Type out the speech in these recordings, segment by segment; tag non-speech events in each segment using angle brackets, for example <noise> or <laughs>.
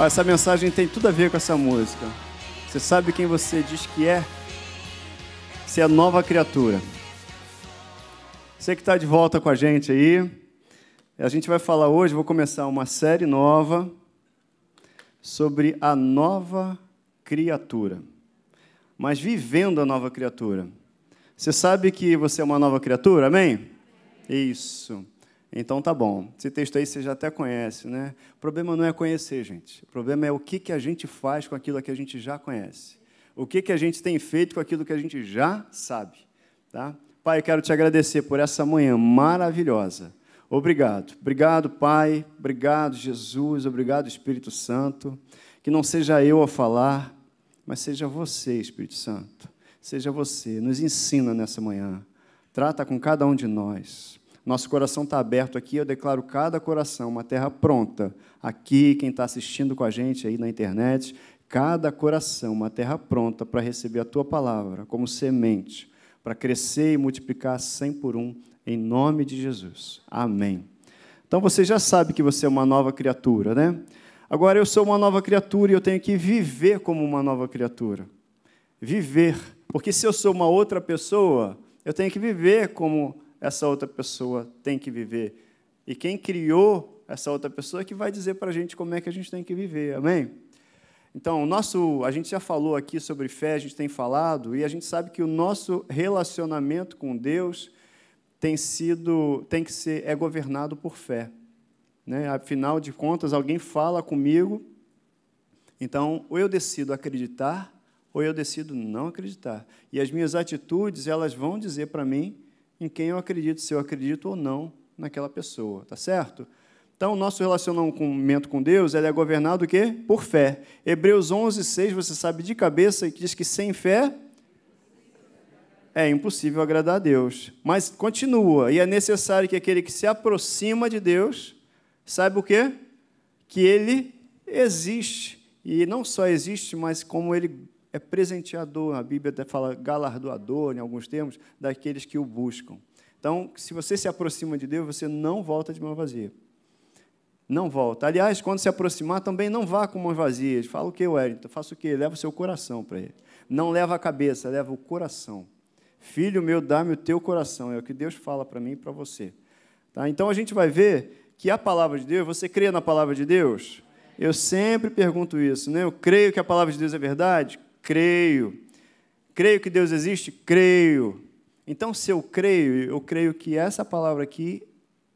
Olha, essa mensagem tem tudo a ver com essa música. Você sabe quem você diz que é? Você é nova criatura. Você que está de volta com a gente aí, a gente vai falar hoje, vou começar uma série nova sobre a nova criatura. Mas vivendo a nova criatura. Você sabe que você é uma nova criatura, amém? Isso. Então tá bom. Esse texto aí você já até conhece, né? O problema não é conhecer, gente. O problema é o que, que a gente faz com aquilo que a gente já conhece. O que, que a gente tem feito com aquilo que a gente já sabe. Tá? Pai, quero te agradecer por essa manhã maravilhosa. Obrigado. Obrigado, Pai. Obrigado, Jesus. Obrigado, Espírito Santo. Que não seja eu a falar, mas seja você, Espírito Santo. Seja você. Nos ensina nessa manhã. Trata com cada um de nós. Nosso coração está aberto aqui, eu declaro cada coração uma terra pronta. Aqui, quem está assistindo com a gente aí na internet, cada coração uma terra pronta para receber a tua palavra como semente, para crescer e multiplicar cem por um, em nome de Jesus. Amém. Então você já sabe que você é uma nova criatura, né? Agora eu sou uma nova criatura e eu tenho que viver como uma nova criatura. Viver. Porque se eu sou uma outra pessoa, eu tenho que viver como essa outra pessoa tem que viver. E quem criou essa outra pessoa é que vai dizer para a gente como é que a gente tem que viver. Amém? Então, nosso, a gente já falou aqui sobre fé, a gente tem falado, e a gente sabe que o nosso relacionamento com Deus tem sido, tem que ser, é governado por fé. Né? Afinal de contas, alguém fala comigo, então, ou eu decido acreditar, ou eu decido não acreditar. E as minhas atitudes, elas vão dizer para mim em quem eu acredito, se eu acredito ou não naquela pessoa, tá certo? Então, o nosso relacionamento com Deus ele é governado o quê? Por fé. Hebreus 11, 6, você sabe de cabeça, que diz que sem fé é impossível agradar a Deus. Mas continua, e é necessário que aquele que se aproxima de Deus saiba o quê? Que ele existe. E não só existe, mas como ele é presenteador, a Bíblia até fala galardoador, em alguns termos, daqueles que o buscam. Então, se você se aproxima de Deus, você não volta de mão vazia. Não volta. Aliás, quando se aproximar, também não vá com mãos vazias. Fala o que, Wellington? Faça o quê? Leva o seu coração para ele. Não leva a cabeça, leva o coração. Filho meu, dá-me o teu coração. É o que Deus fala para mim e para você. Tá? Então, a gente vai ver que a palavra de Deus, você crê na palavra de Deus? Eu sempre pergunto isso, né? Eu creio que a palavra de Deus é verdade? Creio. Creio que Deus existe? Creio. Então, se eu creio, eu creio que essa palavra aqui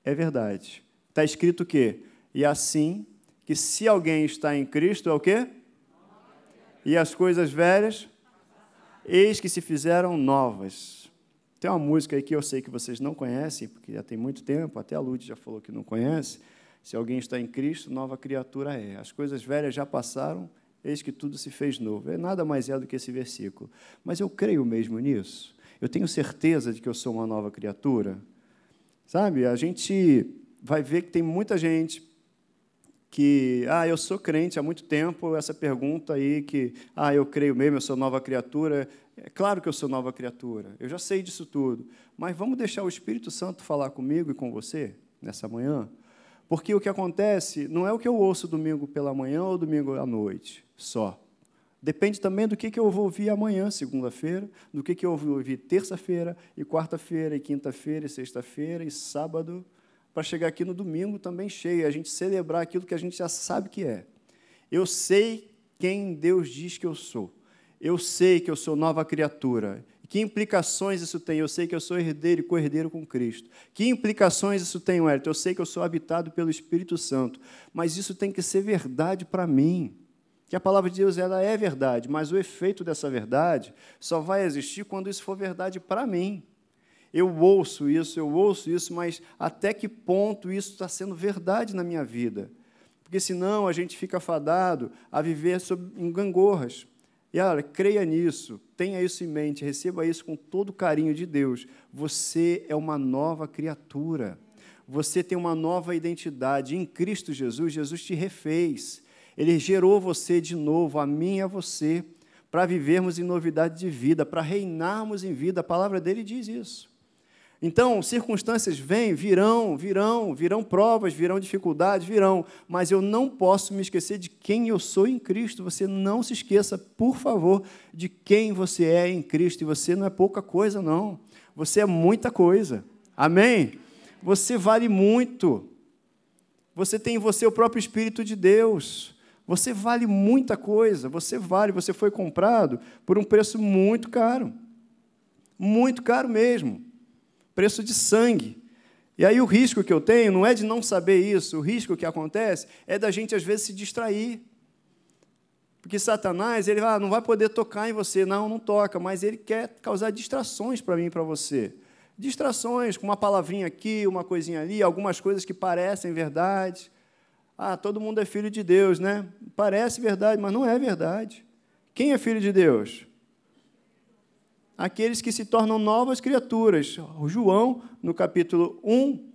é verdade. Está escrito o quê? E assim, que se alguém está em Cristo, é o quê? E as coisas velhas, eis que se fizeram novas. Tem uma música aí que eu sei que vocês não conhecem, porque já tem muito tempo, até a Lute já falou que não conhece. Se alguém está em Cristo, nova criatura é. As coisas velhas já passaram, eis que tudo se fez novo. É nada mais é do que esse versículo. Mas eu creio mesmo nisso. Eu tenho certeza de que eu sou uma nova criatura. Sabe, a gente vai ver que tem muita gente que, ah, eu sou crente há muito tempo, essa pergunta aí que, ah, eu creio mesmo, eu sou nova criatura. É claro que eu sou nova criatura, eu já sei disso tudo. Mas vamos deixar o Espírito Santo falar comigo e com você nessa manhã? Porque o que acontece não é o que eu ouço domingo pela manhã ou domingo à noite só. Depende também do que, que eu vou ouvir amanhã, segunda-feira, do que, que eu vou ouvir terça-feira, e quarta-feira, e quinta-feira, e sexta-feira, e sábado, para chegar aqui no domingo também cheio, a gente celebrar aquilo que a gente já sabe que é. Eu sei quem Deus diz que eu sou. Eu sei que eu sou nova criatura. Que implicações isso tem? Eu sei que eu sou herdeiro e co-herdeiro com Cristo. Que implicações isso tem, Wellington? Eu sei que eu sou habitado pelo Espírito Santo. Mas isso tem que ser verdade para mim. Que a palavra de Deus ela é verdade, mas o efeito dessa verdade só vai existir quando isso for verdade para mim. Eu ouço isso, eu ouço isso, mas até que ponto isso está sendo verdade na minha vida? Porque senão a gente fica fadado a viver sob, em gangorras. E olha, creia nisso, tenha isso em mente, receba isso com todo o carinho de Deus. Você é uma nova criatura. Você tem uma nova identidade. Em Cristo Jesus, Jesus te refez. Ele gerou você de novo, a mim e a você, para vivermos em novidade de vida, para reinarmos em vida. A palavra dele diz isso. Então, circunstâncias vêm, virão, virão, virão provas, virão dificuldades, virão, mas eu não posso me esquecer de quem eu sou em Cristo. Você não se esqueça, por favor, de quem você é em Cristo. E você não é pouca coisa, não. Você é muita coisa. Amém? Você vale muito. Você tem em você o próprio Espírito de Deus. Você vale muita coisa. Você vale, você foi comprado por um preço muito caro. Muito caro mesmo preço de sangue. E aí o risco que eu tenho não é de não saber isso, o risco que acontece é da gente às vezes se distrair. Porque Satanás, ele ah, não vai poder tocar em você, não, não toca, mas ele quer causar distrações para mim e para você. Distrações, com uma palavrinha aqui, uma coisinha ali, algumas coisas que parecem verdade. Ah, todo mundo é filho de Deus, né? Parece verdade, mas não é verdade. Quem é filho de Deus? Aqueles que se tornam novas criaturas. João, no capítulo 1,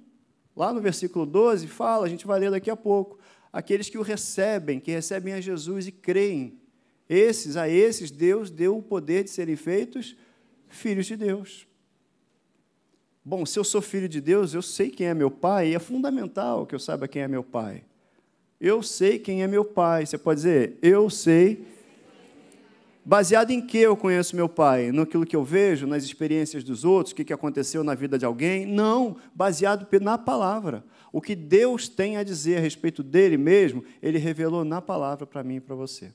lá no versículo 12, fala, a gente vai ler daqui a pouco, aqueles que o recebem, que recebem a Jesus e creem. Esses, a esses, Deus deu o poder de serem feitos filhos de Deus. Bom, se eu sou filho de Deus, eu sei quem é meu pai, e é fundamental que eu saiba quem é meu pai. Eu sei quem é meu pai. Você pode dizer, eu sei Baseado em que eu conheço meu pai? Naquilo que eu vejo, nas experiências dos outros, o que aconteceu na vida de alguém? Não, baseado na palavra. O que Deus tem a dizer a respeito dele mesmo, ele revelou na palavra para mim e para você.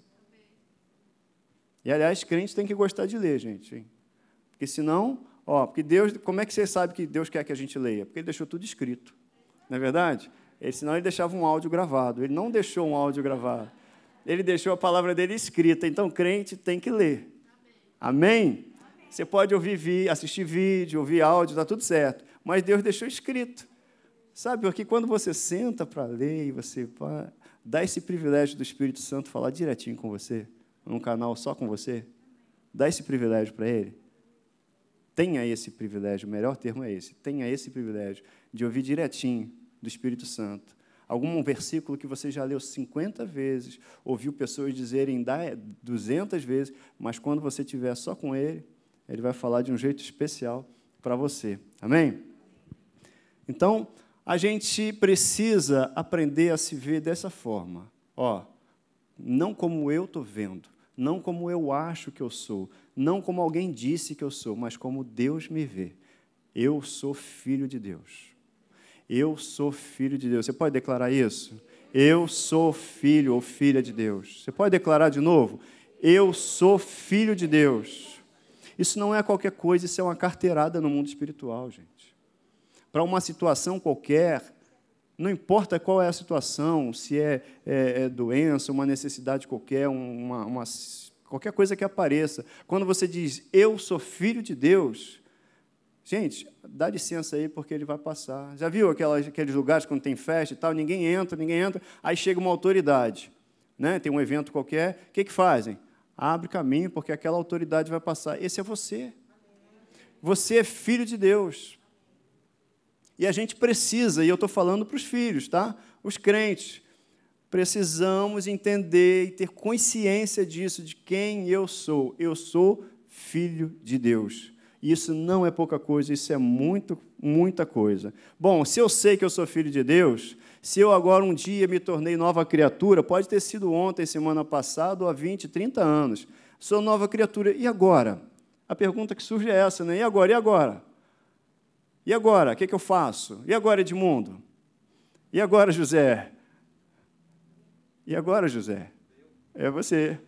E aliás, crentes têm que gostar de ler, gente. Porque senão, ó, porque Deus, como é que você sabe que Deus quer que a gente leia? Porque ele deixou tudo escrito. Não é verdade? Ele, senão ele deixava um áudio gravado. Ele não deixou um áudio gravado ele deixou a palavra dele escrita. Então, crente tem que ler. Amém? Amém? Você pode ouvir, assistir vídeo, ouvir áudio, está tudo certo. Mas Deus deixou escrito. Sabe, porque quando você senta para ler e você dá esse privilégio do Espírito Santo falar direitinho com você, num canal só com você, dá esse privilégio para ele. Tenha esse privilégio, o melhor termo é esse. Tenha esse privilégio de ouvir direitinho do Espírito Santo algum versículo que você já leu 50 vezes, ouviu pessoas dizerem 200 vezes, mas quando você estiver só com ele, ele vai falar de um jeito especial para você. Amém? Então, a gente precisa aprender a se ver dessa forma. Ó, não como eu estou vendo, não como eu acho que eu sou, não como alguém disse que eu sou, mas como Deus me vê. Eu sou filho de Deus. Eu sou filho de Deus. Você pode declarar isso? Eu sou filho ou filha de Deus. Você pode declarar de novo? Eu sou filho de Deus. Isso não é qualquer coisa, isso é uma carteirada no mundo espiritual, gente. Para uma situação qualquer, não importa qual é a situação, se é, é, é doença, uma necessidade qualquer, uma, uma, qualquer coisa que apareça, quando você diz eu sou filho de Deus, Gente, dá licença aí porque ele vai passar. Já viu aquelas, aqueles lugares quando tem festa e tal, ninguém entra, ninguém entra, aí chega uma autoridade, né? tem um evento qualquer, o que, que fazem? Abre caminho porque aquela autoridade vai passar. Esse é você. Você é filho de Deus. E a gente precisa, e eu estou falando para os filhos, tá? Os crentes, precisamos entender e ter consciência disso, de quem eu sou. Eu sou filho de Deus. Isso não é pouca coisa, isso é muito, muita coisa. Bom, se eu sei que eu sou filho de Deus, se eu agora um dia me tornei nova criatura, pode ter sido ontem, semana passada, ou há 20, 30 anos, sou nova criatura. E agora? A pergunta que surge é essa, né? E agora? E agora? E agora? O que, é que eu faço? E agora, Edmundo? E agora, José? E agora, José? É você.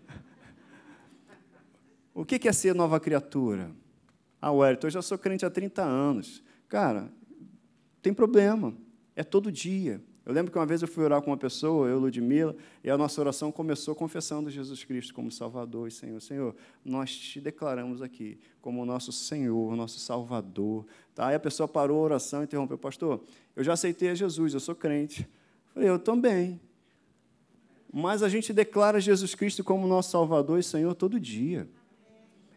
O que é ser nova criatura? Ah, Wellington, eu já sou crente há 30 anos. Cara, tem problema. É todo dia. Eu lembro que uma vez eu fui orar com uma pessoa, eu, Ludmila, e a nossa oração começou confessando Jesus Cristo como Salvador e Senhor. Senhor, nós te declaramos aqui como nosso Senhor, nosso Salvador. Tá? Aí a pessoa parou a oração e interrompeu, pastor, eu já aceitei a Jesus, eu sou crente. Eu falei, eu também. Mas a gente declara Jesus Cristo como nosso Salvador e Senhor todo dia.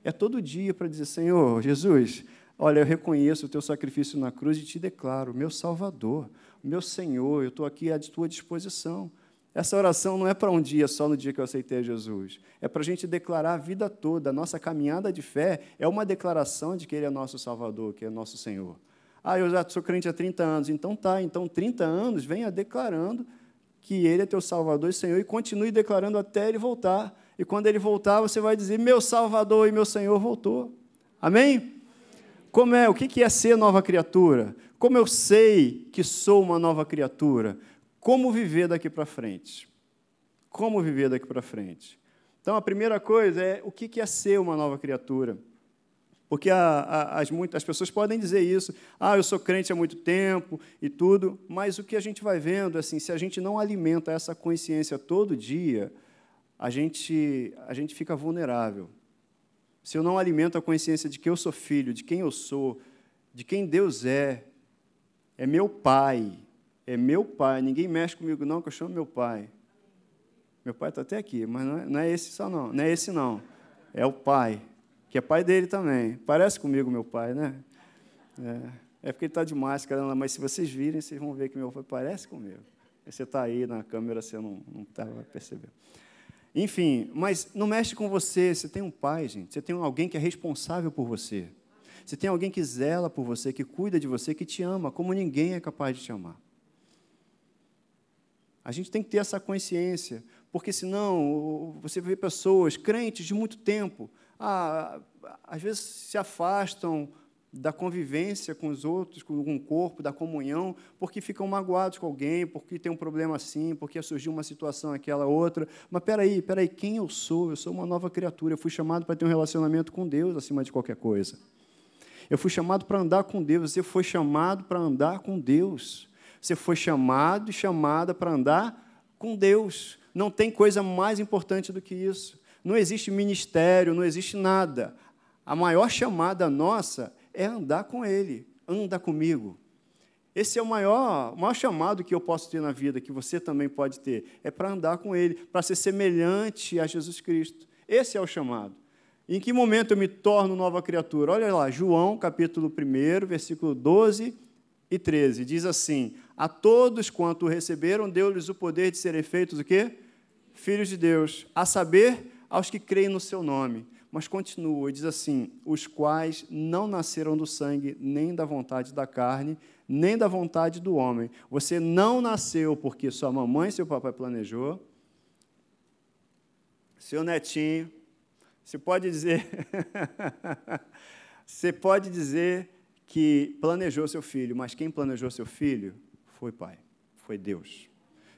É todo dia para dizer: Senhor, Jesus, olha, eu reconheço o teu sacrifício na cruz e te declaro, meu Salvador, meu Senhor, eu estou aqui à tua disposição. Essa oração não é para um dia só no dia que eu aceitei Jesus. É para a gente declarar a vida toda. A nossa caminhada de fé é uma declaração de que Ele é nosso Salvador, que é nosso Senhor. Ah, eu já sou crente há 30 anos. Então tá, então 30 anos, venha declarando que Ele é teu Salvador e Senhor e continue declarando até Ele voltar. E quando Ele voltar, você vai dizer: Meu Salvador e meu Senhor voltou. Amém? Como é? O que é ser nova criatura? Como eu sei que sou uma nova criatura? Como viver daqui para frente? Como viver daqui para frente? Então, a primeira coisa é o que é ser uma nova criatura. Porque a, a, as, muitas, as pessoas podem dizer isso, ah, eu sou crente há muito tempo e tudo, mas o que a gente vai vendo, assim, se a gente não alimenta essa consciência todo dia, a gente, a gente fica vulnerável. Se eu não alimento a consciência de que eu sou filho, de quem eu sou, de quem Deus é, é meu pai, é meu pai, ninguém mexe comigo não, que eu chamo meu pai. Meu pai está até aqui, mas não é, não é esse só não, não é esse não, é o pai que é pai dele também. Parece comigo, meu pai, né? É, é porque ele está de máscara, mas se vocês virem, vocês vão ver que meu pai parece comigo. Você está aí na câmera, você não está vai perceber. Enfim, mas não mexe com você. Você tem um pai, gente. Você tem alguém que é responsável por você. Você tem alguém que zela por você, que cuida de você, que te ama, como ninguém é capaz de te amar. A gente tem que ter essa consciência, porque senão você vê pessoas crentes de muito tempo, ah, às vezes se afastam da convivência com os outros, com o corpo, da comunhão, porque ficam magoados com alguém, porque tem um problema assim, porque surgiu uma situação aquela outra. Mas peraí, peraí, quem eu sou? Eu sou uma nova criatura. Eu fui chamado para ter um relacionamento com Deus acima de qualquer coisa. Eu fui chamado para andar com Deus. Você foi chamado para andar com Deus. Você foi chamado e chamada para andar com Deus. Não tem coisa mais importante do que isso. Não existe ministério, não existe nada. A maior chamada nossa é andar com Ele, anda comigo. Esse é o maior, o maior chamado que eu posso ter na vida, que você também pode ter, é para andar com Ele, para ser semelhante a Jesus Cristo. Esse é o chamado. Em que momento eu me torno nova criatura? Olha lá, João, capítulo 1, versículo 12 e 13, diz assim: A todos quanto receberam, deu-lhes o poder de serem feitos o quê? Filhos de Deus, a saber, aos que creem no seu nome. Mas continua, e diz assim: os quais não nasceram do sangue, nem da vontade da carne, nem da vontade do homem. Você não nasceu porque sua mamãe e seu papai planejou. Seu netinho, você pode dizer, <laughs> você pode dizer que planejou seu filho, mas quem planejou seu filho foi pai, foi Deus.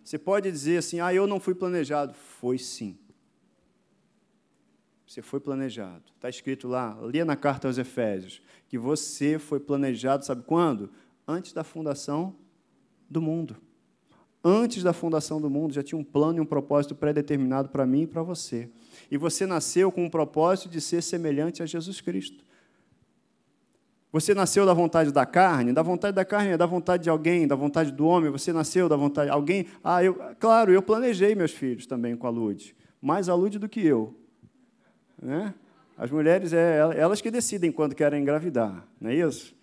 Você pode dizer assim, ah, eu não fui planejado. Foi sim. Você foi planejado. Está escrito lá, lia na carta aos Efésios, que você foi planejado, sabe quando? Antes da fundação do mundo. Antes da fundação do mundo, já tinha um plano e um propósito pré-determinado para mim e para você. E você nasceu com o propósito de ser semelhante a Jesus Cristo. Você nasceu da vontade da carne, da vontade da carne é da vontade de alguém, da vontade do homem. Você nasceu da vontade de alguém. Ah, eu, claro, eu planejei meus filhos também com a Lude, mais a Lude do que eu. Né? As mulheres, é elas que decidem quando querem engravidar, não é isso?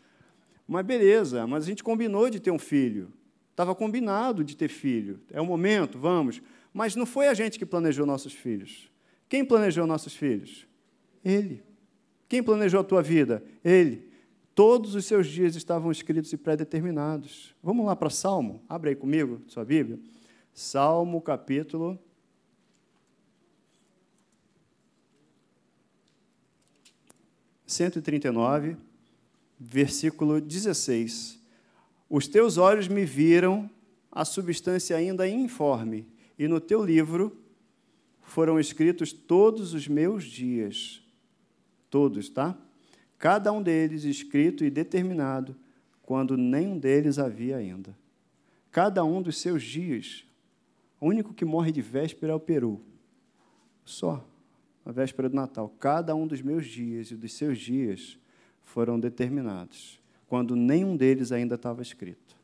Mas beleza, mas a gente combinou de ter um filho. Estava combinado de ter filho. É o momento, vamos. Mas não foi a gente que planejou nossos filhos. Quem planejou nossos filhos? Ele. Quem planejou a tua vida? Ele. Todos os seus dias estavam escritos e pré-determinados. Vamos lá para Salmo? Abre aí comigo, sua Bíblia. Salmo, capítulo 139, versículo 16. Os teus olhos me viram a substância ainda informe, e no teu livro foram escritos todos os meus dias. Todos, tá? Cada um deles escrito e determinado, quando nenhum deles havia ainda. Cada um dos seus dias. O único que morre de véspera é o peru. Só a véspera do Natal. Cada um dos meus dias e dos seus dias foram determinados, quando nenhum deles ainda estava escrito.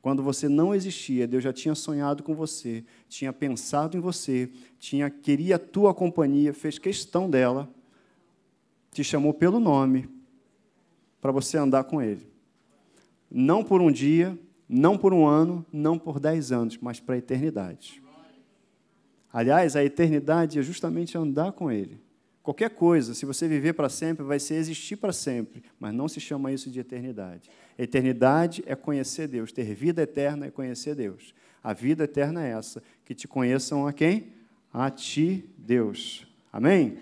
Quando você não existia, Deus já tinha sonhado com você, tinha pensado em você, tinha queria a tua companhia, fez questão dela, te chamou pelo nome para você andar com ele. Não por um dia, não por um ano, não por dez anos, mas para a eternidade. Aliás, a eternidade é justamente andar com Ele, Qualquer coisa, se você viver para sempre, vai ser existir para sempre, mas não se chama isso de eternidade. Eternidade é conhecer Deus, ter vida eterna é conhecer Deus. A vida eterna é essa, que te conheçam a quem? A ti, Deus. Amém?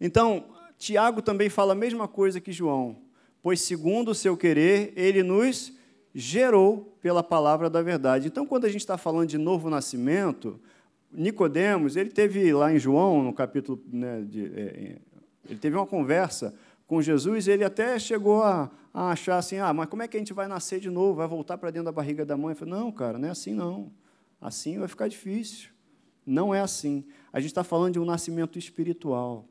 Então, Tiago também fala a mesma coisa que João, pois segundo o seu querer, ele nos gerou pela palavra da verdade. Então, quando a gente está falando de novo nascimento, Nicodemos, ele teve lá em João, no capítulo, né, de, é, ele teve uma conversa com Jesus, ele até chegou a, a, achar assim, ah, mas como é que a gente vai nascer de novo? Vai voltar para dentro da barriga da mãe? Eu não, cara, não é assim não. Assim vai ficar difícil. Não é assim. A gente está falando de um nascimento espiritual.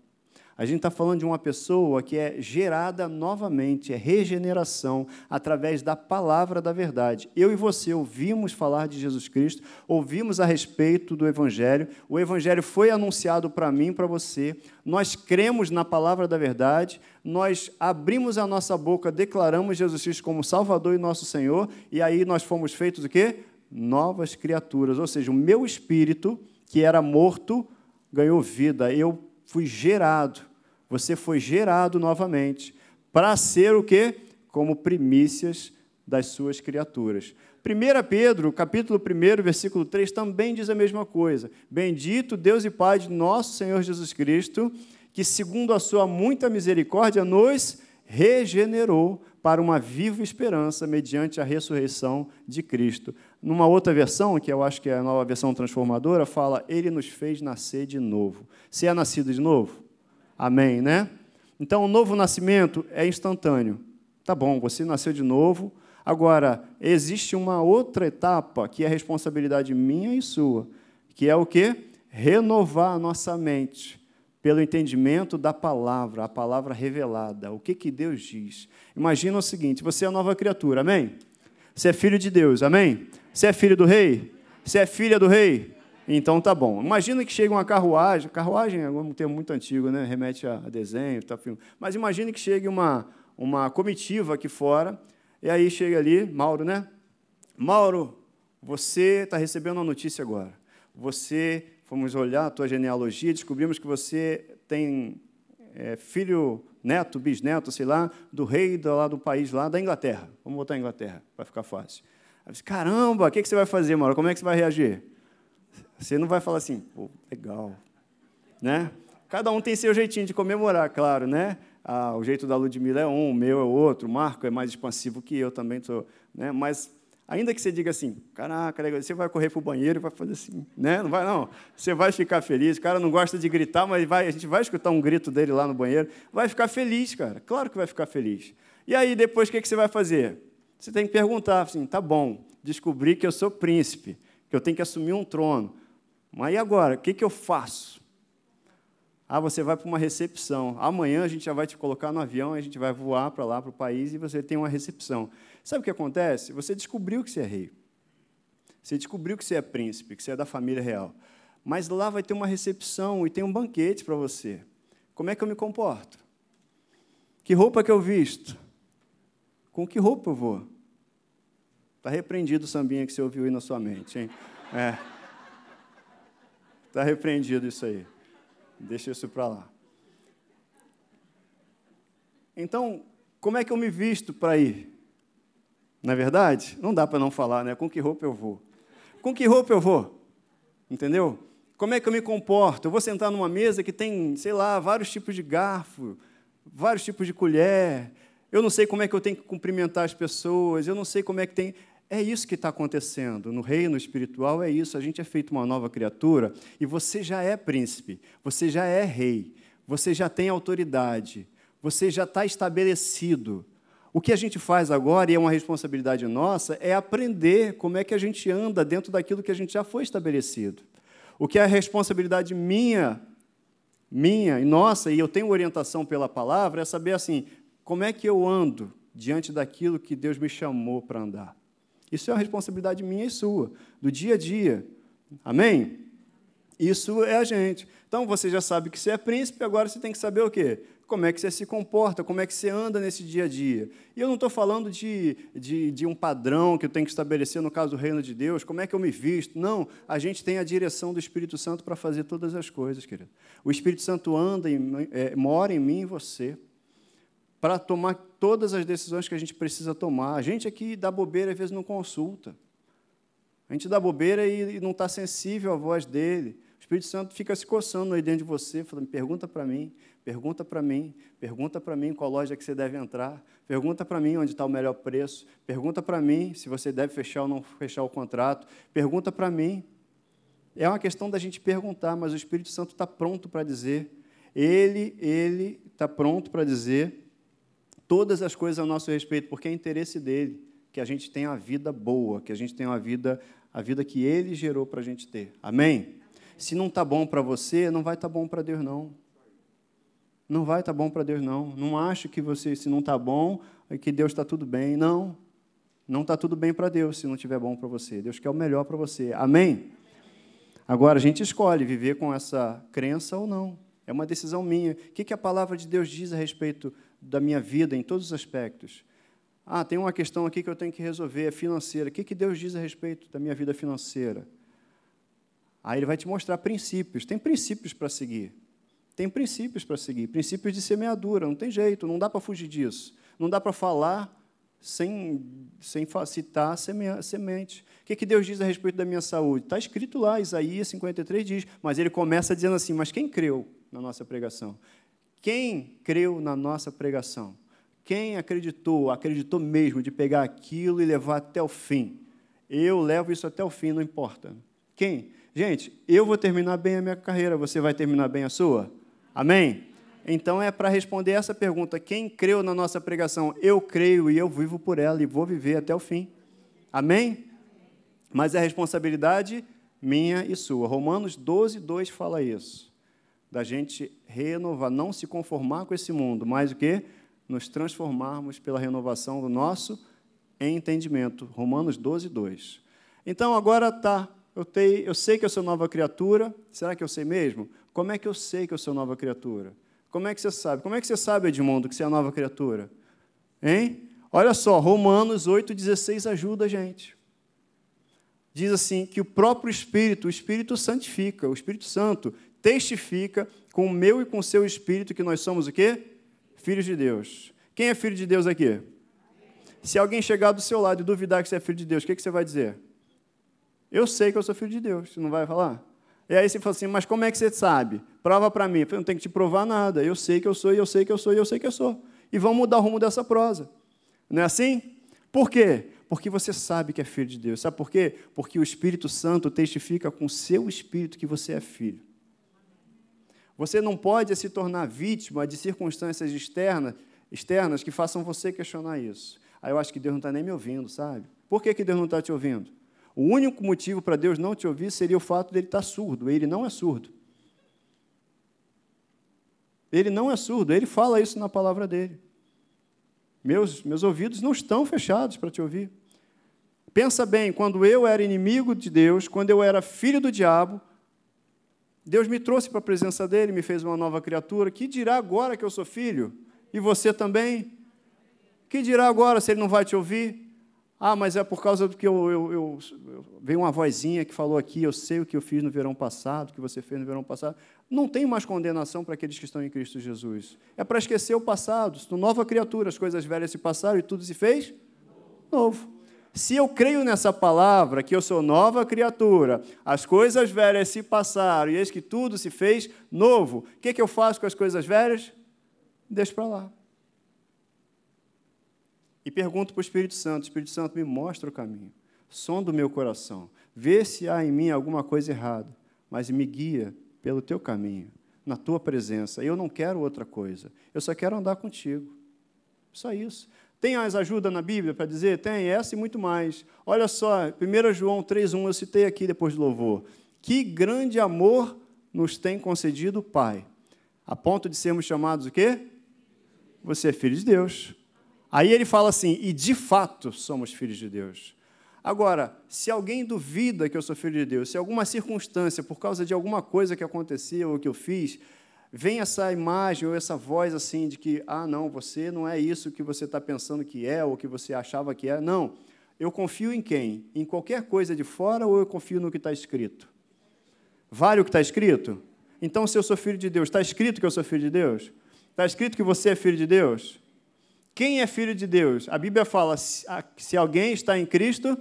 A gente está falando de uma pessoa que é gerada novamente, é regeneração, através da palavra da verdade. Eu e você ouvimos falar de Jesus Cristo, ouvimos a respeito do Evangelho, o Evangelho foi anunciado para mim, para você, nós cremos na palavra da verdade, nós abrimos a nossa boca, declaramos Jesus Cristo como Salvador e nosso Senhor, e aí nós fomos feitos o quê? Novas criaturas, ou seja, o meu espírito, que era morto, ganhou vida, eu fui gerado você foi gerado novamente para ser o quê? Como primícias das suas criaturas. 1 Pedro, capítulo 1, versículo 3, também diz a mesma coisa. Bendito Deus e Pai de nosso Senhor Jesus Cristo, que, segundo a sua muita misericórdia, nos regenerou para uma viva esperança mediante a ressurreição de Cristo. Numa outra versão, que eu acho que é a nova versão transformadora, fala: Ele nos fez nascer de novo. Se é nascido de novo? Amém, né? Então, o novo nascimento é instantâneo. Tá bom, você nasceu de novo. Agora, existe uma outra etapa que é responsabilidade minha e sua, que é o quê? Renovar a nossa mente pelo entendimento da palavra, a palavra revelada, o que, que Deus diz. Imagina o seguinte: você é nova criatura, amém? Você é filho de Deus, amém? Você é filho do rei? Você é filha do rei? Então tá bom. Imagina que chega uma carruagem, carruagem é um termo muito antigo, né? remete a desenho, tá, filme. mas imagine que chegue uma, uma comitiva aqui fora, e aí chega ali, Mauro, né? Mauro, você está recebendo uma notícia agora. Você, fomos olhar a tua genealogia, descobrimos que você tem é, filho, neto, bisneto, sei lá, do rei do, lá do país, lá da Inglaterra. Vamos botar a Inglaterra, para ficar fácil. Aí, Caramba, o que, que você vai fazer, Mauro? Como é que você vai reagir? Você não vai falar assim, pô, legal. Né? Cada um tem seu jeitinho de comemorar, claro, né? Ah, o jeito da Ludmilla é um, o meu é outro, o Marco é mais expansivo que eu também sou, né? Mas ainda que você diga assim, caraca, você vai correr para o banheiro e vai fazer assim, né? Não vai não. Você vai ficar feliz. O cara não gosta de gritar, mas vai, a gente vai escutar um grito dele lá no banheiro, vai ficar feliz, cara. Claro que vai ficar feliz. E aí depois o que, que você vai fazer? Você tem que perguntar assim, tá bom, descobri que eu sou príncipe, que eu tenho que assumir um trono. Mas e agora? O que, que eu faço? Ah, você vai para uma recepção. Amanhã a gente já vai te colocar no avião, a gente vai voar para lá, para o país, e você tem uma recepção. Sabe o que acontece? Você descobriu que você é rei. Você descobriu que você é príncipe, que você é da família real. Mas lá vai ter uma recepção e tem um banquete para você. Como é que eu me comporto? Que roupa que eu visto? Com que roupa eu vou? Está repreendido o sambinha que você ouviu aí na sua mente, hein? É. Está repreendido isso aí. Deixa isso para lá. Então, como é que eu me visto para ir? Na é verdade, não dá para não falar, né? Com que roupa eu vou? Com que roupa eu vou? Entendeu? Como é que eu me comporto? Eu vou sentar numa mesa que tem, sei lá, vários tipos de garfo, vários tipos de colher. Eu não sei como é que eu tenho que cumprimentar as pessoas, eu não sei como é que tem. É isso que está acontecendo. No reino espiritual é isso. A gente é feito uma nova criatura e você já é príncipe, você já é rei, você já tem autoridade, você já está estabelecido. O que a gente faz agora, e é uma responsabilidade nossa, é aprender como é que a gente anda dentro daquilo que a gente já foi estabelecido. O que é a responsabilidade minha, minha e nossa, e eu tenho orientação pela palavra, é saber assim, como é que eu ando diante daquilo que Deus me chamou para andar. Isso é uma responsabilidade minha e sua, do dia a dia. Amém? Isso é a gente. Então você já sabe que você é príncipe, agora você tem que saber o quê? Como é que você se comporta, como é que você anda nesse dia a dia. E eu não estou falando de, de, de, um padrão que eu tenho que estabelecer no caso do reino de Deus, como é que eu me visto. Não, a gente tem a direção do Espírito Santo para fazer todas as coisas, querido. O Espírito Santo anda, em, é, mora em mim e você, para tomar todas as decisões que a gente precisa tomar. A gente aqui dá bobeira, às vezes não consulta. A gente dá bobeira e, não está sensível à voz dele. O Espírito Santo fica se coçando aí dentro de você, falando: pergunta para mim, pergunta para mim, pergunta para mim qual loja que você deve entrar, pergunta para mim onde está o melhor preço, pergunta para mim se você deve fechar ou não fechar o contrato, pergunta para mim. É uma questão da gente perguntar, mas o Espírito Santo está pronto para dizer. Ele, ele está pronto para dizer todas as coisas a nosso respeito, porque é interesse dele que a gente tenha uma vida boa, que a gente tenha uma vida, a vida que ele gerou para a gente ter. Amém? Se não está bom para você, não vai estar tá bom para Deus, não. Não vai estar tá bom para Deus, não. Não acho que você, se não está bom, é que Deus está tudo bem. Não. Não está tudo bem para Deus se não estiver bom para você. Deus quer o melhor para você. Amém? Agora, a gente escolhe viver com essa crença ou não. É uma decisão minha. O que a palavra de Deus diz a respeito da minha vida em todos os aspectos? Ah, tem uma questão aqui que eu tenho que resolver, é financeira. O que Deus diz a respeito da minha vida financeira? Aí ele vai te mostrar princípios. Tem princípios para seguir. Tem princípios para seguir. Princípios de semeadura. Não tem jeito, não dá para fugir disso. Não dá para falar sem, sem citar semente. O que, que Deus diz a respeito da minha saúde? Está escrito lá, Isaías 53 diz. Mas ele começa dizendo assim: Mas quem creu na nossa pregação? Quem creu na nossa pregação? Quem acreditou, acreditou mesmo de pegar aquilo e levar até o fim? Eu levo isso até o fim, não importa. Quem? Gente, eu vou terminar bem a minha carreira, você vai terminar bem a sua? Amém? Então é para responder essa pergunta: quem creu na nossa pregação? Eu creio e eu vivo por ela e vou viver até o fim. Amém? Mas é responsabilidade minha e sua. Romanos 12, 2 fala isso. Da gente renovar, não se conformar com esse mundo, mas o que? Nos transformarmos pela renovação do nosso entendimento. Romanos 12, 2. Então agora está eu, tenho, eu sei que eu sou nova criatura. Será que eu sei mesmo? Como é que eu sei que eu sou nova criatura? Como é que você sabe? Como é que você sabe, Edmundo, que você é nova criatura? Hein? Olha só, Romanos 8,16 ajuda a gente. Diz assim: que o próprio Espírito, o Espírito santifica, o Espírito Santo testifica com o meu e com o seu Espírito que nós somos o quê? Filhos de Deus. Quem é filho de Deus aqui? Se alguém chegar do seu lado e duvidar que você é filho de Deus, o que você vai dizer? Eu sei que eu sou filho de Deus, você não vai falar? E aí você fala assim, mas como é que você sabe? Prova para mim. Eu não tenho que te provar nada. Eu sei que eu sou, eu sei que eu sou, eu sei que eu sou. E vamos mudar o rumo dessa prosa. Não é assim? Por quê? Porque você sabe que é filho de Deus. Sabe por quê? Porque o Espírito Santo testifica com o seu espírito que você é filho. Você não pode se tornar vítima de circunstâncias externas, externas que façam você questionar isso. Aí eu acho que Deus não está nem me ouvindo, sabe? Por que, que Deus não está te ouvindo? O único motivo para Deus não te ouvir seria o fato dele estar surdo. Ele não é surdo. Ele não é surdo, ele fala isso na palavra dele. Meus, meus ouvidos não estão fechados para te ouvir. Pensa bem, quando eu era inimigo de Deus, quando eu era filho do diabo, Deus me trouxe para a presença dele, me fez uma nova criatura. Que dirá agora que eu sou filho? E você também? Que dirá agora se ele não vai te ouvir? Ah, mas é por causa do que eu, eu, eu, eu, veio uma vozinha que falou aqui, eu sei o que eu fiz no verão passado, o que você fez no verão passado. Não tem mais condenação para aqueles que estão em Cristo Jesus. É para esquecer o passado. Nova criatura, as coisas velhas se passaram e tudo se fez novo. Se eu creio nessa palavra, que eu sou nova criatura, as coisas velhas se passaram e eis que tudo se fez novo, o que, que eu faço com as coisas velhas? Deixo para lá. E pergunto para o Espírito Santo: Espírito Santo, me mostra o caminho, som do meu coração, vê se há em mim alguma coisa errada, mas me guia pelo teu caminho, na tua presença. Eu não quero outra coisa, eu só quero andar contigo. Só isso. Tem as ajudas na Bíblia para dizer? Tem, essa e muito mais. Olha só, 1 João 3,1, eu citei aqui depois do louvor. Que grande amor nos tem concedido o Pai, a ponto de sermos chamados o quê? Você é filho de Deus. Aí ele fala assim: e de fato somos filhos de Deus. Agora, se alguém duvida que eu sou filho de Deus, se alguma circunstância, por causa de alguma coisa que aconteceu ou que eu fiz, vem essa imagem ou essa voz assim de que, ah, não, você não é isso que você está pensando que é ou que você achava que é. Não. Eu confio em quem? Em qualquer coisa de fora ou eu confio no que está escrito? Vale o que está escrito? Então, se eu sou filho de Deus, está escrito que eu sou filho de Deus? Está escrito que você é filho de Deus? Quem é filho de Deus? A Bíblia fala: se alguém está em Cristo,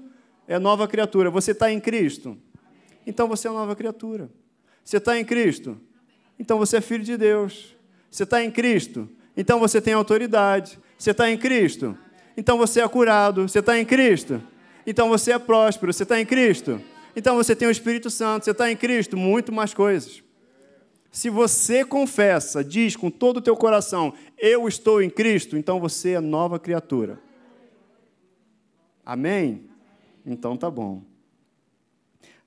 é nova criatura. Você está em Cristo? Então você é nova criatura. Você está em Cristo? Então você é filho de Deus. Você está em Cristo? Então você tem autoridade. Você está em Cristo? Então você é curado. Você está em Cristo? Então você é próspero. Você está em Cristo? Então você tem o Espírito Santo. Você está em Cristo? Muito mais coisas. Se você confessa, diz com todo o teu coração, eu estou em Cristo, então você é nova criatura. Amém? Então tá bom.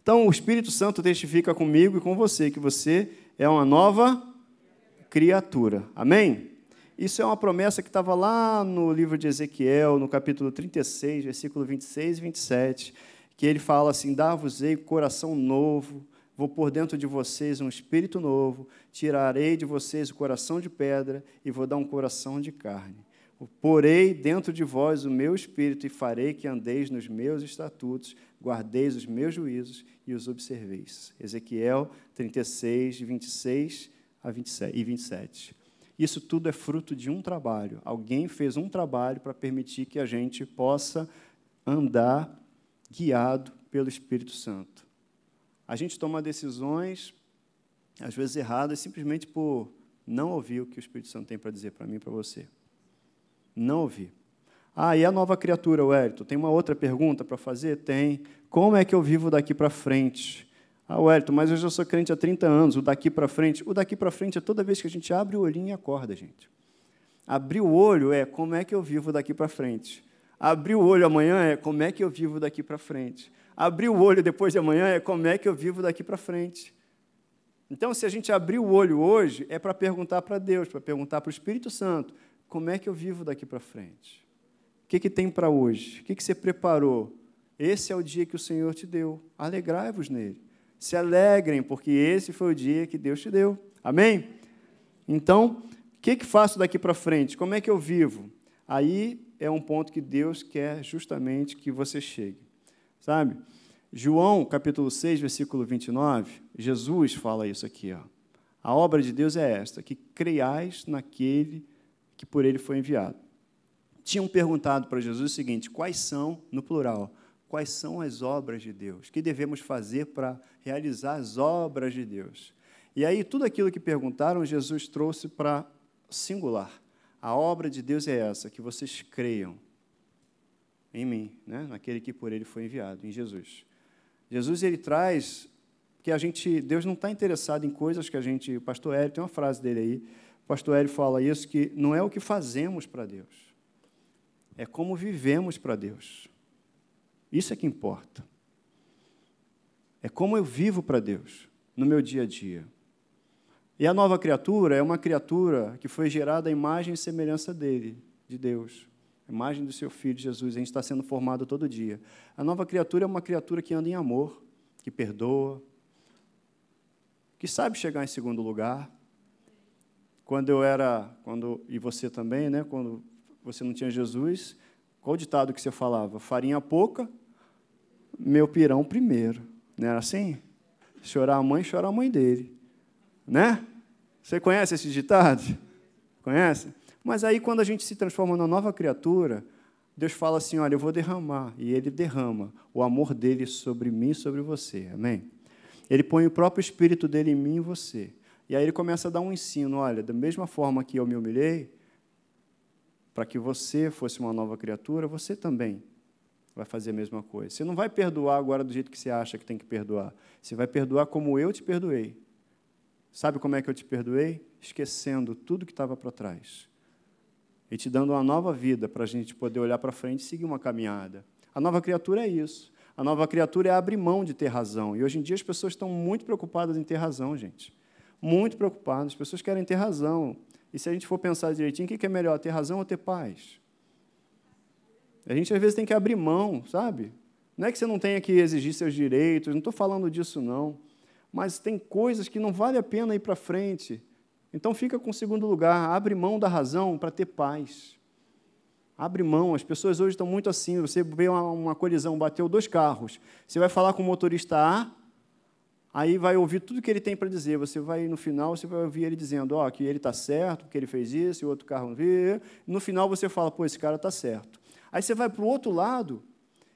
Então o Espírito Santo testifica comigo e com você que você é uma nova criatura. Amém? Isso é uma promessa que estava lá no livro de Ezequiel, no capítulo 36, versículo 26 e 27, que ele fala assim: Dar-vos-ei coração novo, vou pôr dentro de vocês um espírito novo, tirarei de vocês o coração de pedra e vou dar um coração de carne. Porei dentro de vós o meu espírito e farei que andeis nos meus estatutos, guardeis os meus juízos e os observeis. Ezequiel 36, 26 a 27, e 27. Isso tudo é fruto de um trabalho. Alguém fez um trabalho para permitir que a gente possa andar guiado pelo Espírito Santo. A gente toma decisões, às vezes erradas, simplesmente por não ouvir o que o Espírito Santo tem para dizer para mim e para você. Não ouvi. Ah, e a nova criatura, Wellington? Tem uma outra pergunta para fazer? Tem. Como é que eu vivo daqui para frente? Ah, Wellington, mas eu já sou crente há 30 anos, o daqui para frente. O daqui para frente é toda vez que a gente abre o olhinho e acorda, gente. Abrir o olho é como é que eu vivo daqui para frente. Abrir o olho amanhã é como é que eu vivo daqui para frente. Abrir o olho depois de amanhã é como é que eu vivo daqui para frente. Então, se a gente abrir o olho hoje, é para perguntar para Deus, para perguntar para o Espírito Santo: como é que eu vivo daqui para frente? Que, que tem para hoje? O que, que você preparou? Esse é o dia que o Senhor te deu. Alegrai-vos nele. Se alegrem, porque esse foi o dia que Deus te deu. Amém? Então, o que, que faço daqui para frente? Como é que eu vivo? Aí é um ponto que Deus quer justamente que você chegue. Sabe? João, capítulo 6, versículo 29, Jesus fala isso aqui. Ó. A obra de Deus é esta, que creiais naquele que por ele foi enviado. Tinham perguntado para Jesus o seguinte: quais são, no plural, quais são as obras de Deus? O que devemos fazer para realizar as obras de Deus? E aí, tudo aquilo que perguntaram, Jesus trouxe para singular. A obra de Deus é essa, que vocês creiam em mim, né? naquele que por ele foi enviado, em Jesus. Jesus ele traz que a gente, Deus não está interessado em coisas que a gente, o pastor Hélio tem uma frase dele aí, o pastor Hélio fala isso, que não é o que fazemos para Deus, é como vivemos para Deus. Isso é que importa. É como eu vivo para Deus no meu dia a dia. E a nova criatura é uma criatura que foi gerada à imagem e semelhança dele, de Deus. A imagem do seu filho Jesus, a gente está sendo formado todo dia. A nova criatura é uma criatura que anda em amor, que perdoa, que sabe chegar em segundo lugar, quando eu era, quando e você também, né? Quando você não tinha Jesus, qual o ditado que você falava? Farinha pouca, meu pirão primeiro. Não era assim? Chorar a mãe, chora a mãe dele. Né? Você conhece esse ditado? Conhece? Mas aí, quando a gente se transforma numa nova criatura, Deus fala assim: Olha, eu vou derramar. E Ele derrama o amor dele sobre mim e sobre você. Amém? Ele põe o próprio Espírito dele em mim e você. E aí ele começa a dar um ensino: olha, da mesma forma que eu me humilhei, para que você fosse uma nova criatura, você também vai fazer a mesma coisa. Você não vai perdoar agora do jeito que você acha que tem que perdoar. Você vai perdoar como eu te perdoei. Sabe como é que eu te perdoei? Esquecendo tudo que estava para trás. E te dando uma nova vida para a gente poder olhar para frente e seguir uma caminhada. A nova criatura é isso. A nova criatura é abrir mão de ter razão. E hoje em dia as pessoas estão muito preocupadas em ter razão, gente muito preocupados. As pessoas querem ter razão. E se a gente for pensar direitinho, o que é melhor, ter razão ou ter paz? A gente às vezes tem que abrir mão, sabe? Não é que você não tenha que exigir seus direitos, não estou falando disso, não. Mas tem coisas que não vale a pena ir para frente. Então fica com o segundo lugar, abre mão da razão para ter paz. Abre mão, as pessoas hoje estão muito assim. Você vê uma, uma colisão, bateu dois carros. Você vai falar com o motorista A, aí vai ouvir tudo que ele tem para dizer. Você vai, no final, você vai ouvir ele dizendo oh, que ele está certo, que ele fez isso, e o outro carro não viu. No final, você fala, pô, esse cara está certo. Aí você vai para o outro lado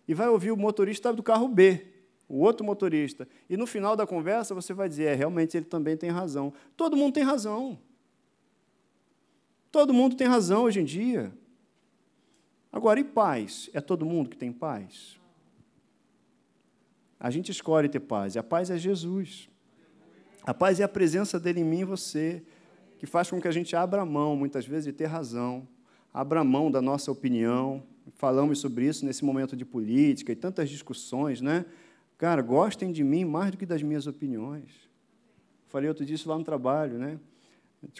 e vai ouvir o motorista do carro B, o outro motorista. E no final da conversa, você vai dizer, é, realmente ele também tem razão. Todo mundo tem razão. Todo mundo tem razão hoje em dia. Agora, e paz? É todo mundo que tem paz? A gente escolhe ter paz. E a paz é Jesus. A paz é a presença dele em mim e você, que faz com que a gente abra mão, muitas vezes, de ter razão, abra mão da nossa opinião. Falamos sobre isso nesse momento de política e tantas discussões, né? Cara, gostem de mim mais do que das minhas opiniões. Falei outro dia isso lá no trabalho, né?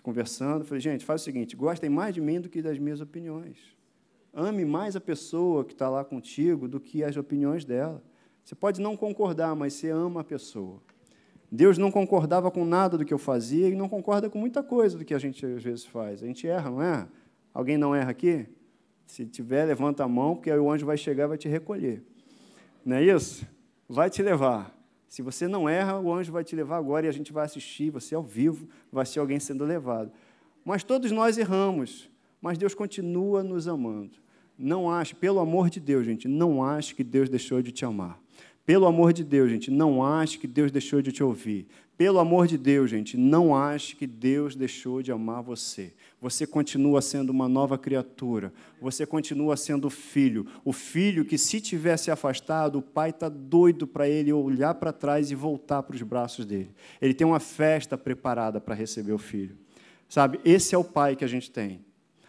Conversando, falei, gente, faz o seguinte: gostem mais de mim do que das minhas opiniões. Ame mais a pessoa que está lá contigo do que as opiniões dela. Você pode não concordar, mas você ama a pessoa. Deus não concordava com nada do que eu fazia e não concorda com muita coisa do que a gente às vezes faz. A gente erra, não é? Alguém não erra aqui? Se tiver, levanta a mão, porque aí o anjo vai chegar e vai te recolher. Não é isso? Vai te levar. Se você não erra, o anjo vai te levar agora e a gente vai assistir, você ao vivo, vai ser alguém sendo levado. Mas todos nós erramos, mas Deus continua nos amando. Não ache, pelo amor de Deus, gente, não ache que Deus deixou de te amar. Pelo amor de Deus, gente, não ache que Deus deixou de te ouvir. Pelo amor de Deus, gente, não ache que Deus deixou de amar você. Você continua sendo uma nova criatura. Você continua sendo filho. O filho que, se tivesse afastado, o pai está doido para ele olhar para trás e voltar para os braços dele. Ele tem uma festa preparada para receber o filho. Sabe? Esse é o pai que a gente tem.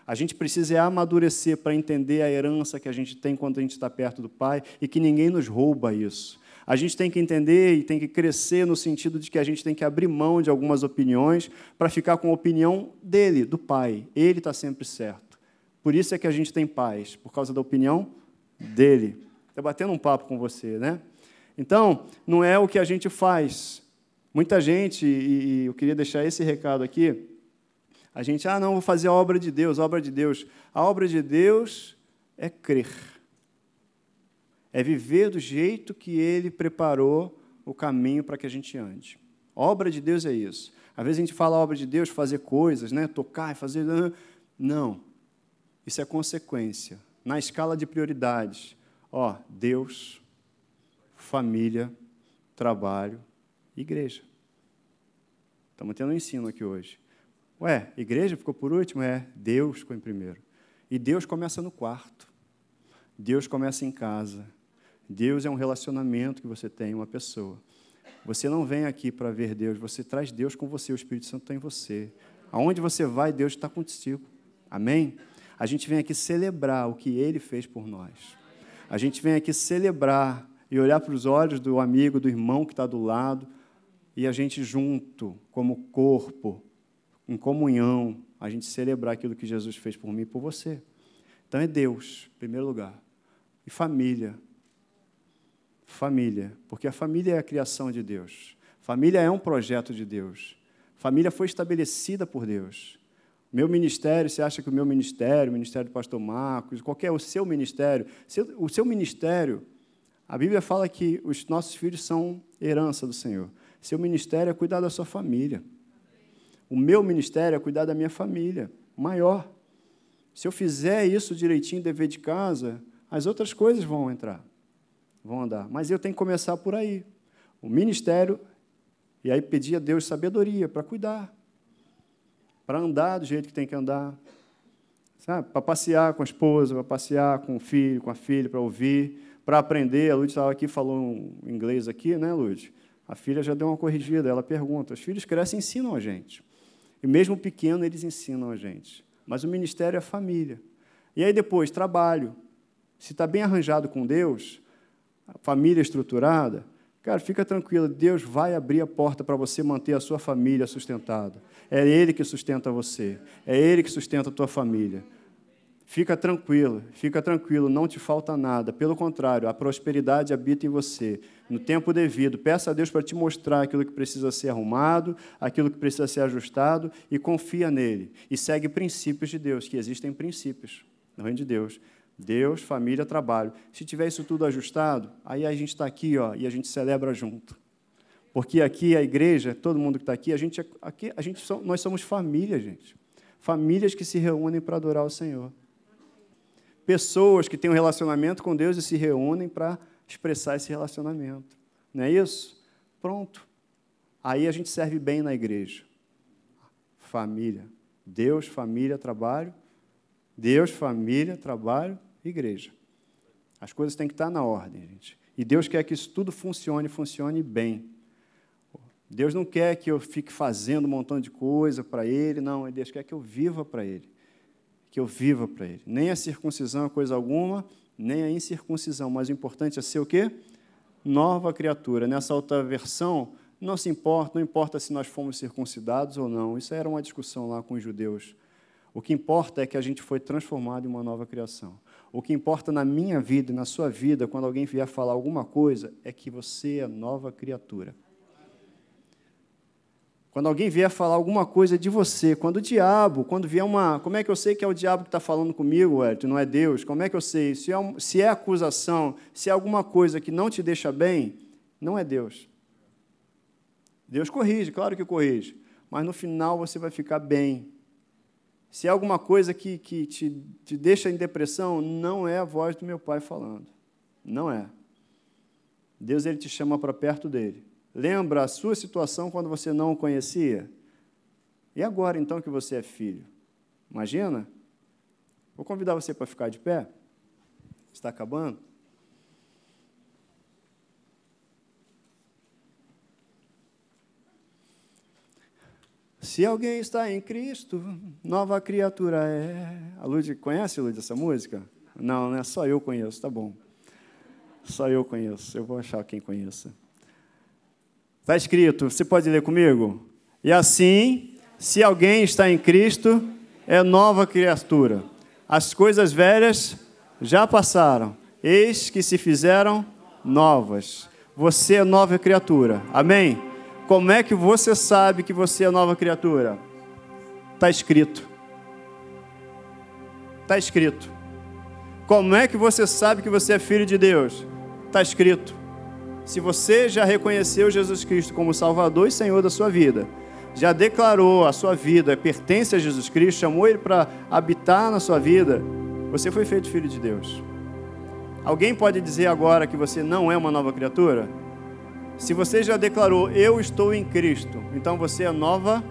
A gente precisa amadurecer para entender a herança que a gente tem quando a gente está perto do Pai e que ninguém nos rouba isso. A gente tem que entender e tem que crescer no sentido de que a gente tem que abrir mão de algumas opiniões para ficar com a opinião dele, do Pai. Ele está sempre certo. Por isso é que a gente tem paz, por causa da opinião dele. Estou batendo um papo com você, né? Então, não é o que a gente faz. Muita gente, e eu queria deixar esse recado aqui, a gente, ah, não, vou fazer a obra de Deus, a obra de Deus. A obra de Deus é crer. É viver do jeito que Ele preparou o caminho para que a gente ande. A obra de Deus é isso. Às vezes a gente fala a obra de Deus, fazer coisas, né? tocar e fazer. Não. Isso é consequência. Na escala de prioridades. Ó, Deus, família, trabalho, igreja. Estamos tendo um ensino aqui hoje. Ué, igreja ficou por último? É, Deus ficou em primeiro. E Deus começa no quarto. Deus começa em casa. Deus é um relacionamento que você tem, uma pessoa. Você não vem aqui para ver Deus, você traz Deus com você, o Espírito Santo está em você. Aonde você vai, Deus está contigo. Amém? A gente vem aqui celebrar o que Ele fez por nós. A gente vem aqui celebrar e olhar para os olhos do amigo, do irmão que está do lado, e a gente junto, como corpo, em comunhão, a gente celebrar aquilo que Jesus fez por mim e por você. Então é Deus, em primeiro lugar. E família. Família, porque a família é a criação de Deus. Família é um projeto de Deus. Família foi estabelecida por Deus. Meu ministério, você acha que o meu ministério, o ministério do pastor Marcos, qualquer o seu ministério, o seu ministério, a Bíblia fala que os nossos filhos são herança do Senhor. Seu ministério é cuidar da sua família. O meu ministério é cuidar da minha família, maior. Se eu fizer isso direitinho, dever de casa, as outras coisas vão entrar, vão andar. Mas eu tenho que começar por aí. O ministério, e aí pedir a Deus sabedoria para cuidar, para andar do jeito que tem que andar, sabe? Para passear com a esposa, para passear com o filho, com a filha, para ouvir, para aprender. A Lud estava aqui, falou um inglês aqui, né, Lud? A filha já deu uma corrigida, ela pergunta. Os filhos crescem e ensinam a gente. E mesmo pequeno, eles ensinam a gente. Mas o ministério é família. E aí depois, trabalho. Se está bem arranjado com Deus, a família estruturada, cara, fica tranquilo, Deus vai abrir a porta para você manter a sua família sustentada. É Ele que sustenta você. É Ele que sustenta a tua família. Fica tranquilo, fica tranquilo, não te falta nada. Pelo contrário, a prosperidade habita em você. No tempo devido, peça a Deus para te mostrar aquilo que precisa ser arrumado, aquilo que precisa ser ajustado e confia nele. E segue princípios de Deus, que existem princípios no reino de Deus. Deus, família, trabalho. Se tiver isso tudo ajustado, aí a gente está aqui ó, e a gente celebra junto. Porque aqui a igreja, todo mundo que está aqui, a gente, é, aqui, a gente nós somos família, gente. Famílias que se reúnem para adorar o Senhor pessoas que têm um relacionamento com Deus e se reúnem para expressar esse relacionamento. Não é isso? Pronto. Aí a gente serve bem na igreja. Família. Deus, família, trabalho. Deus, família, trabalho, igreja. As coisas têm que estar na ordem, gente. E Deus quer que isso tudo funcione, funcione bem. Deus não quer que eu fique fazendo um montão de coisa para Ele, não. Deus quer que eu viva para Ele que eu viva para Ele. Nem a circuncisão é coisa alguma, nem a incircuncisão, mas o importante é ser o quê? Nova criatura. Nessa outra versão, não se importa, não importa se nós fomos circuncidados ou não. Isso era uma discussão lá com os judeus. O que importa é que a gente foi transformado em uma nova criação. O que importa na minha vida e na sua vida, quando alguém vier falar alguma coisa, é que você é nova criatura. Quando alguém vier falar alguma coisa de você, quando o diabo, quando vier uma. Como é que eu sei que é o diabo que está falando comigo, Elton, não é Deus? Como é que eu sei? Se é, se é acusação, se é alguma coisa que não te deixa bem, não é Deus. Deus corrige, claro que corrige, mas no final você vai ficar bem. Se é alguma coisa que, que te, te deixa em depressão, não é a voz do meu pai falando. Não é. Deus ele te chama para perto dele Lembra a sua situação quando você não o conhecia? E agora, então, que você é filho? Imagina? Vou convidar você para ficar de pé. Está acabando? Se alguém está em Cristo, nova criatura é. A Lud conhece, Lud, essa música? Não, não é só eu conheço, tá bom. Só eu conheço. Eu vou achar quem conheça. Está escrito, você pode ler comigo? E assim, se alguém está em Cristo, é nova criatura. As coisas velhas já passaram, eis que se fizeram novas. Você é nova criatura. Amém? Como é que você sabe que você é nova criatura? Está escrito. Está escrito. Como é que você sabe que você é filho de Deus? Está escrito. Se você já reconheceu Jesus Cristo como Salvador e Senhor da sua vida, já declarou a sua vida pertence a Jesus Cristo, chamou Ele para habitar na sua vida, você foi feito filho de Deus. Alguém pode dizer agora que você não é uma nova criatura? Se você já declarou, eu estou em Cristo, então você é nova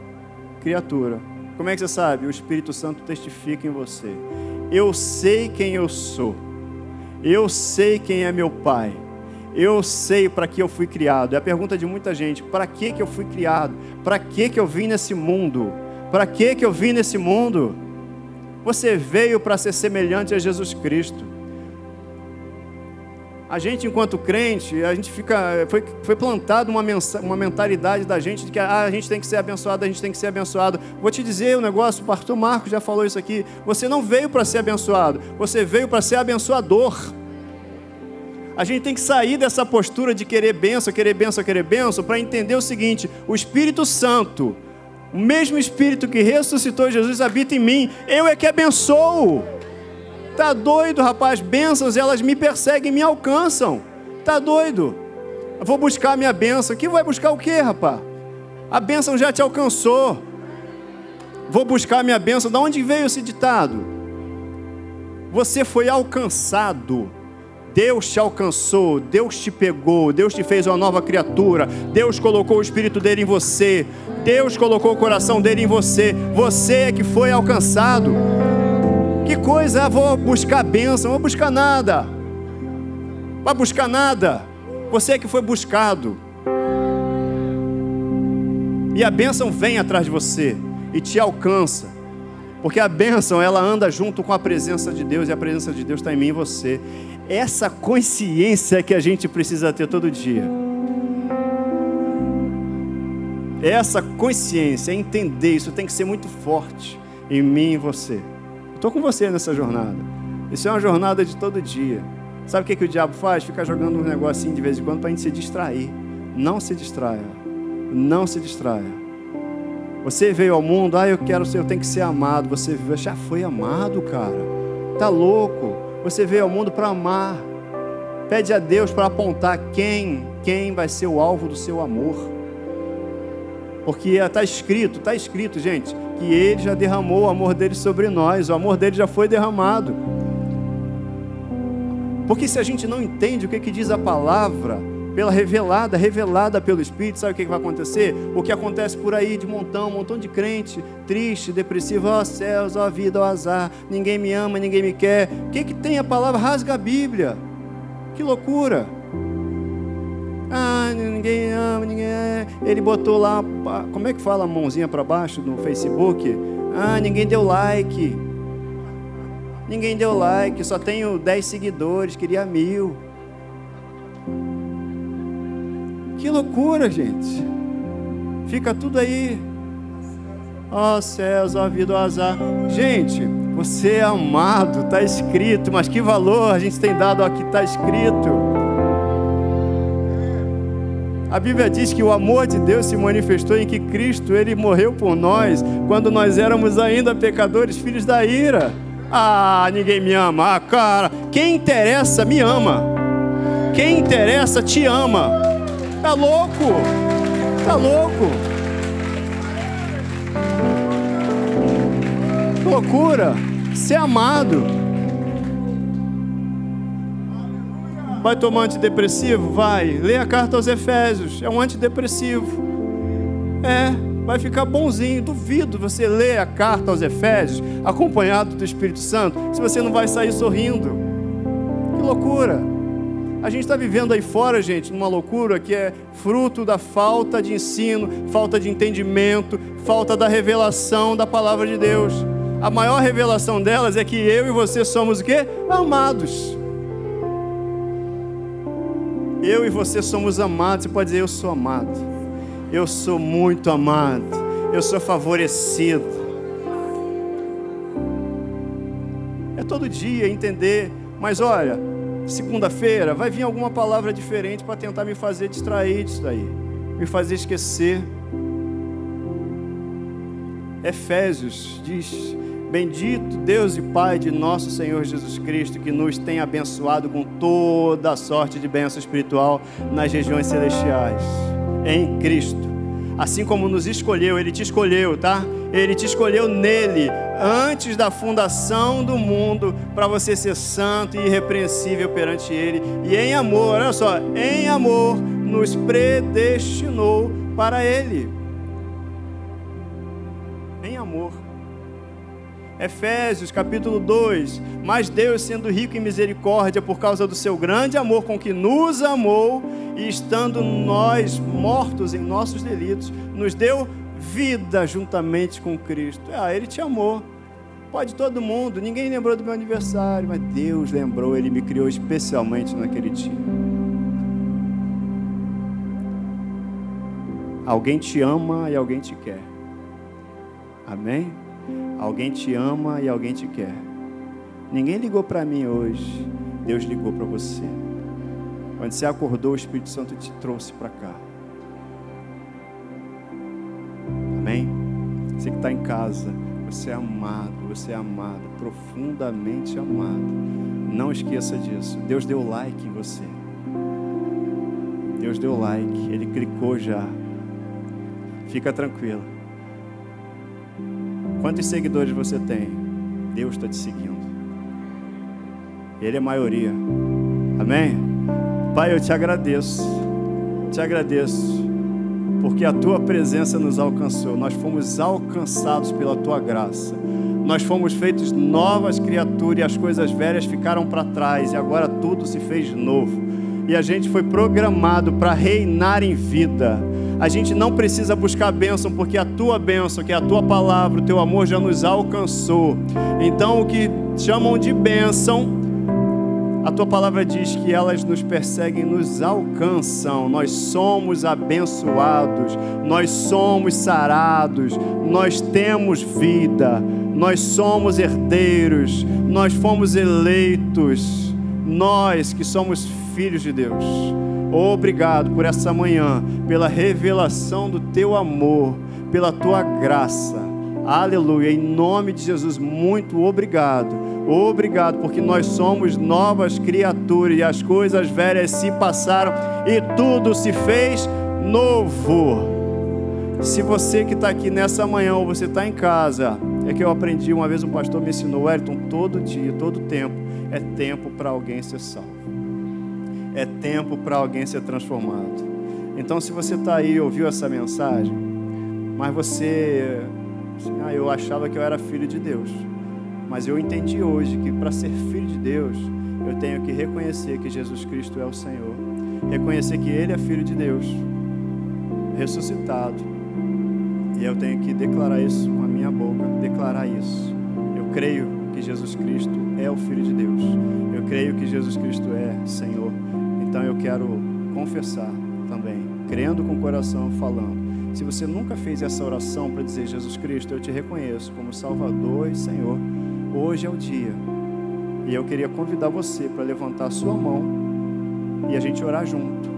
criatura. Como é que você sabe? O Espírito Santo testifica em você. Eu sei quem eu sou. Eu sei quem é meu Pai. Eu sei para que eu fui criado. É a pergunta de muita gente: para que, que eu fui criado? Para que, que eu vim nesse mundo? Para que, que eu vim nesse mundo? Você veio para ser semelhante a Jesus Cristo. A gente, enquanto crente, a gente fica. Foi, foi plantada uma, uma mentalidade da gente de que ah, a gente tem que ser abençoado, a gente tem que ser abençoado. Vou te dizer um negócio, o pastor Marcos já falou isso aqui. Você não veio para ser abençoado, você veio para ser abençoador. A gente tem que sair dessa postura de querer benção, querer benção, querer benção, para entender o seguinte: o Espírito Santo, o mesmo Espírito que ressuscitou Jesus, habita em mim. Eu é que abençoo. Tá doido, rapaz? Bênçãos, elas me perseguem, me alcançam. Tá doido? Eu vou buscar minha bênção. Que vai buscar o quê, rapaz? A bênção já te alcançou. Vou buscar minha bênção. Da onde veio esse ditado? Você foi alcançado Deus te alcançou, Deus te pegou, Deus te fez uma nova criatura, Deus colocou o Espírito dele em você, Deus colocou o coração dele em você, você é que foi alcançado. Que coisa, vou buscar bênção, vou buscar nada, vai buscar nada, você é que foi buscado. E a bênção vem atrás de você e te alcança. Porque a bênção, ela anda junto com a presença de Deus, e a presença de Deus está em mim e você essa consciência que a gente precisa ter todo dia. Essa consciência, entender isso tem que ser muito forte em mim e você. estou com você nessa jornada. Isso é uma jornada de todo dia. Sabe o que, que o diabo faz? Fica jogando um negocinho de vez em quando para a gente se distrair. Não se distraia. Não se distraia. Você veio ao mundo, ah, eu quero ser, eu tenho que ser amado. Você já foi amado, cara. Tá louco? Você veio ao mundo para amar. Pede a Deus para apontar quem, quem vai ser o alvo do seu amor. Porque está escrito, está escrito, gente, que Ele já derramou o amor dele sobre nós, o amor dele já foi derramado. Porque se a gente não entende o que, que diz a palavra, pela revelada, revelada pelo Espírito, sabe o que, vai acontecer? O que acontece por aí de montão, montão de crente, triste, depressivo, ó céus, ó vida, ó azar, ninguém me ama, ninguém me quer. O que, que tem a palavra? Rasga a Bíblia. Que loucura! Ah, ninguém ama, ninguém. É. Ele botou lá, como é que fala a mãozinha para baixo no Facebook? Ah, ninguém deu like. Ninguém deu like, só tenho 10 seguidores, queria mil. Que loucura, gente. Fica tudo aí. Ó oh, céus, ó oh, vida, ó oh, azar. Gente, você é amado, está escrito, mas que valor a gente tem dado aqui, está escrito. A Bíblia diz que o amor de Deus se manifestou em que Cristo, ele morreu por nós quando nós éramos ainda pecadores, filhos da ira. Ah, ninguém me ama. Ah, cara, quem interessa me ama. Quem interessa te ama. Tá louco? Tá louco? Loucura. Ser amado. Vai tomar antidepressivo? Vai. Lê a carta aos Efésios. É um antidepressivo. É, vai ficar bonzinho. Duvido você ler a carta aos Efésios acompanhado do Espírito Santo, se você não vai sair sorrindo. Que loucura. A gente está vivendo aí fora, gente, numa loucura que é fruto da falta de ensino, falta de entendimento, falta da revelação da palavra de Deus. A maior revelação delas é que eu e você somos o quê? Amados. Eu e você somos amados. Você pode dizer: Eu sou amado. Eu sou muito amado. Eu sou favorecido. É todo dia entender. Mas olha, segunda-feira vai vir alguma palavra diferente para tentar me fazer distrair disso daí, me fazer esquecer. Efésios diz Bendito Deus e Pai de nosso Senhor Jesus Cristo, que nos tem abençoado com toda a sorte de bênção espiritual nas regiões celestiais, em Cristo. Assim como nos escolheu, Ele te escolheu, tá? Ele te escolheu nele, antes da fundação do mundo, para você ser santo e irrepreensível perante Ele. E em amor, olha só, em amor, nos predestinou para Ele. Em amor. Efésios capítulo 2: Mas Deus, sendo rico em misericórdia, por causa do seu grande amor com que nos amou, e estando nós mortos em nossos delitos, nos deu vida juntamente com Cristo. Ah, Ele te amou. Pode todo mundo, ninguém lembrou do meu aniversário, mas Deus lembrou, Ele me criou especialmente naquele dia. Alguém te ama e alguém te quer. Amém? Alguém te ama e alguém te quer. Ninguém ligou para mim hoje, Deus ligou para você. Quando você acordou, o Espírito Santo te trouxe para cá. Amém? Você que está em casa, você é amado, você é amado, profundamente amado. Não esqueça disso. Deus deu like em você. Deus deu like, Ele clicou já. Fica tranquilo. Quantos seguidores você tem? Deus está te seguindo. Ele é maioria. Amém? Pai, eu te agradeço. Te agradeço. Porque a tua presença nos alcançou. Nós fomos alcançados pela tua graça. Nós fomos feitos novas criaturas e as coisas velhas ficaram para trás e agora tudo se fez novo. E a gente foi programado para reinar em vida a gente não precisa buscar bênção, porque a tua bênção, que é a tua palavra, o teu amor já nos alcançou. Então, o que chamam de bênção, tua palavra diz que elas nos perseguem, nos alcançam. Nós somos abençoados, nós somos sarados, nós temos vida, Nós somos herdeiros, nós fomos eleitos, nós que somos filhos de Deus. Obrigado por essa manhã, pela revelação do teu amor, pela tua graça. Aleluia. Em nome de Jesus, muito obrigado. Obrigado, porque nós somos novas criaturas e as coisas velhas se passaram e tudo se fez novo. Se você que está aqui nessa manhã ou você está em casa, é que eu aprendi uma vez um pastor me ensinou, Wellington, todo dia, todo tempo é tempo para alguém ser salvo. É tempo para alguém ser transformado. Então, se você está aí ouviu essa mensagem, mas você, assim, ah, eu achava que eu era filho de Deus, mas eu entendi hoje que para ser filho de Deus, eu tenho que reconhecer que Jesus Cristo é o Senhor, reconhecer que Ele é filho de Deus, ressuscitado, e eu tenho que declarar isso com a minha boca, declarar isso. Eu creio que Jesus Cristo é o Filho de Deus. Eu creio que Jesus Cristo é Senhor. Então eu quero confessar também, crendo com o coração, falando. Se você nunca fez essa oração para dizer Jesus Cristo, eu te reconheço como Salvador e Senhor, hoje é o dia. E eu queria convidar você para levantar a sua mão e a gente orar junto.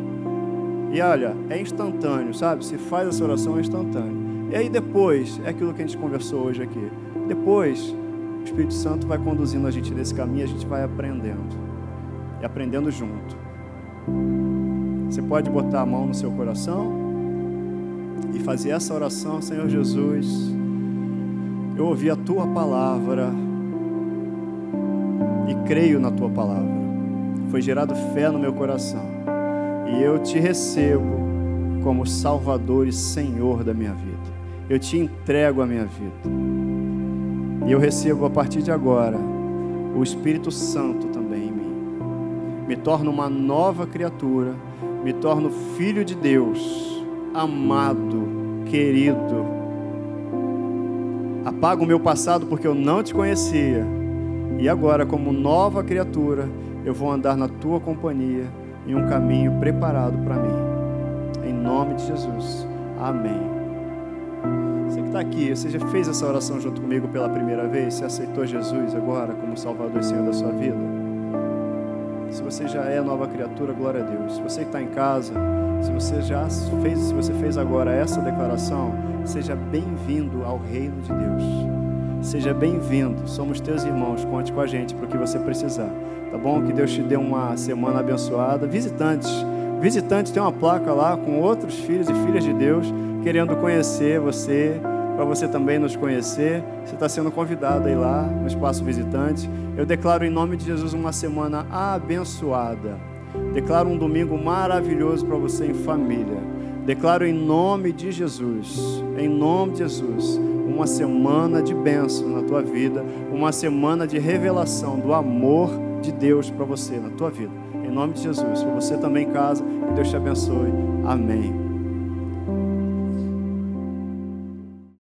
E olha, é instantâneo, sabe? Se faz essa oração é instantâneo. E aí depois, é aquilo que a gente conversou hoje aqui. Depois, o Espírito Santo vai conduzindo a gente nesse caminho, a gente vai aprendendo. E aprendendo junto. Você pode botar a mão no seu coração e fazer essa oração, Senhor Jesus. Eu ouvi a tua palavra e creio na tua palavra. Foi gerado fé no meu coração. E eu te recebo como Salvador e Senhor da minha vida eu te entrego a minha vida. E eu recebo a partir de agora o Espírito Santo também em mim. Me torno uma nova criatura, me torno filho de Deus, amado, querido. Apago o meu passado porque eu não te conhecia. E agora, como nova criatura, eu vou andar na tua companhia em um caminho preparado para mim. Em nome de Jesus. Amém está aqui, você já fez essa oração junto comigo pela primeira vez? Você aceitou Jesus agora como Salvador e Senhor da sua vida? Se você já é nova criatura, glória a Deus. Se você está em casa, se você já fez, se você fez agora essa declaração, seja bem-vindo ao reino de Deus. Seja bem-vindo. Somos teus irmãos. Conte com a gente para o que você precisar. Tá bom? Que Deus te dê uma semana abençoada. Visitantes, visitantes tem uma placa lá com outros filhos e filhas de Deus querendo conhecer você para você também nos conhecer. Você está sendo convidado aí lá no Espaço Visitante. Eu declaro em nome de Jesus uma semana abençoada. Declaro um domingo maravilhoso para você em família. Declaro em nome de Jesus, em nome de Jesus, uma semana de bênção na tua vida, uma semana de revelação do amor de Deus para você na tua vida. Em nome de Jesus, para você também em casa, que Deus te abençoe. Amém.